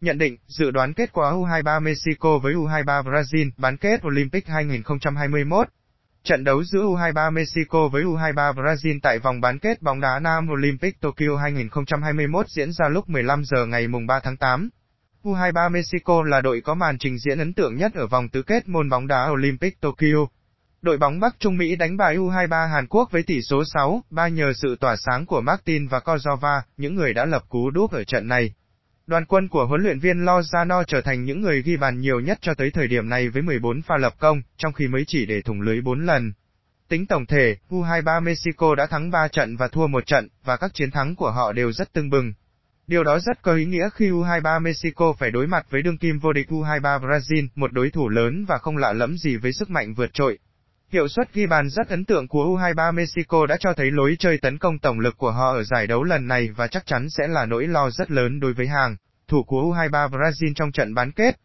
Nhận định, dự đoán kết quả U23 Mexico với U23 Brazil bán kết Olympic 2021. Trận đấu giữa U23 Mexico với U23 Brazil tại vòng bán kết bóng đá nam Olympic Tokyo 2021 diễn ra lúc 15 giờ ngày mùng 3 tháng 8. U23 Mexico là đội có màn trình diễn ấn tượng nhất ở vòng tứ kết môn bóng đá Olympic Tokyo. Đội bóng Bắc Trung Mỹ đánh bại U23 Hàn Quốc với tỷ số 6-3 nhờ sự tỏa sáng của Martin và Kozova, những người đã lập cú đúp ở trận này. Đoàn quân của huấn luyện viên Lozano trở thành những người ghi bàn nhiều nhất cho tới thời điểm này với 14 pha lập công, trong khi mới chỉ để thủng lưới 4 lần. Tính tổng thể, U23 Mexico đã thắng 3 trận và thua 1 trận, và các chiến thắng của họ đều rất tưng bừng. Điều đó rất có ý nghĩa khi U23 Mexico phải đối mặt với đương kim vô địch U23 Brazil, một đối thủ lớn và không lạ lẫm gì với sức mạnh vượt trội. Hiệu suất ghi bàn rất ấn tượng của U23 Mexico đã cho thấy lối chơi tấn công tổng lực của họ ở giải đấu lần này và chắc chắn sẽ là nỗi lo rất lớn đối với hàng thủ của U23 Brazil trong trận bán kết.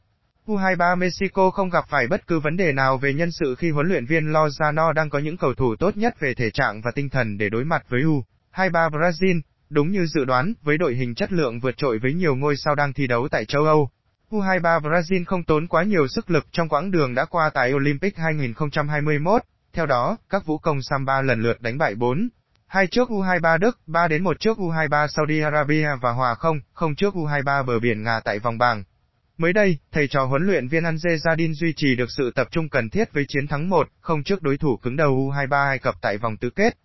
U23 Mexico không gặp phải bất cứ vấn đề nào về nhân sự khi huấn luyện viên Lozano đang có những cầu thủ tốt nhất về thể trạng và tinh thần để đối mặt với U23 Brazil. Đúng như dự đoán, với đội hình chất lượng vượt trội với nhiều ngôi sao đang thi đấu tại châu Âu, U23 Brazil không tốn quá nhiều sức lực trong quãng đường đã qua tại Olympic 2021. Theo đó, các vũ công Samba lần lượt đánh bại 4, 2 trước U23 Đức, 3 đến 1 trước U23 Saudi Arabia và hòa 0, không trước U23 bờ biển Nga tại vòng bảng. Mới đây, thầy trò huấn luyện viên Anje Jardin duy trì được sự tập trung cần thiết với chiến thắng 1, không trước đối thủ cứng đầu U23 Ai Cập tại vòng tứ kết.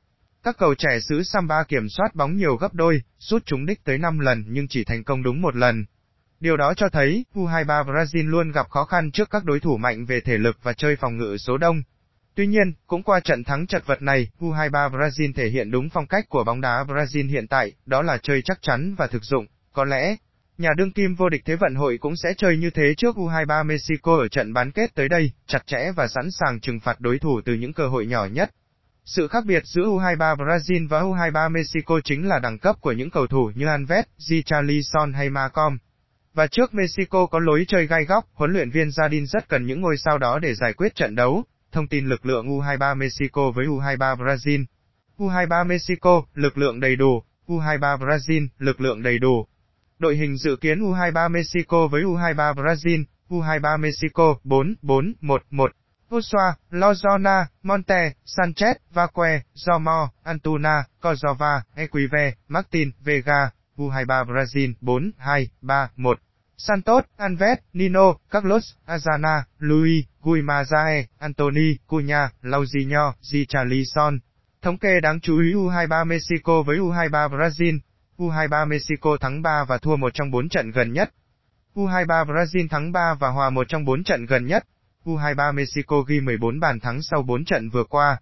Các cầu trẻ xứ Samba kiểm soát bóng nhiều gấp đôi, sút trúng đích tới 5 lần nhưng chỉ thành công đúng một lần. Điều đó cho thấy, U23 Brazil luôn gặp khó khăn trước các đối thủ mạnh về thể lực và chơi phòng ngự số đông. Tuy nhiên, cũng qua trận thắng chật vật này, U23 Brazil thể hiện đúng phong cách của bóng đá Brazil hiện tại, đó là chơi chắc chắn và thực dụng. Có lẽ, nhà đương kim vô địch Thế vận hội cũng sẽ chơi như thế trước U23 Mexico ở trận bán kết tới đây, chặt chẽ và sẵn sàng trừng phạt đối thủ từ những cơ hội nhỏ nhất. Sự khác biệt giữa U23 Brazil và U23 Mexico chính là đẳng cấp của những cầu thủ như Alves, Richarlison hay Macom. Và trước Mexico có lối chơi gai góc, huấn luyện viên Jardin rất cần những ngôi sao đó để giải quyết trận đấu. Thông tin lực lượng U23 Mexico với U23 Brazil. U23 Mexico, lực lượng đầy đủ. U23 Brazil, lực lượng đầy đủ. Đội hình dự kiến U23 Mexico với U23 Brazil. U23 Mexico 4-4-1-1. Joshua, Lozona, Monte, Sanchez, Vaque, Zomo, Antuna, Kozova, Equive, Martin, Vega, U23 Brazil 4-2-3-1. Santos, Alves, Nino, Carlos, Azana, Luis, Guimazae, Anthony, Cunha, Lauzinho, Richarlison. Thống kê đáng chú ý U23 Mexico với U23 Brazil. U23 Mexico thắng 3 và thua một trong 4 trận gần nhất. U23 Brazil thắng 3 và hòa một trong 4 trận gần nhất. U23 Mexico ghi 14 bàn thắng sau 4 trận vừa qua.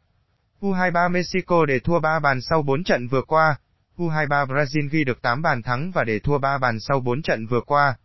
U23 Mexico để thua 3 bàn sau 4 trận vừa qua. U23 Brazil ghi được 8 bàn thắng và để thua 3 bàn sau 4 trận vừa qua.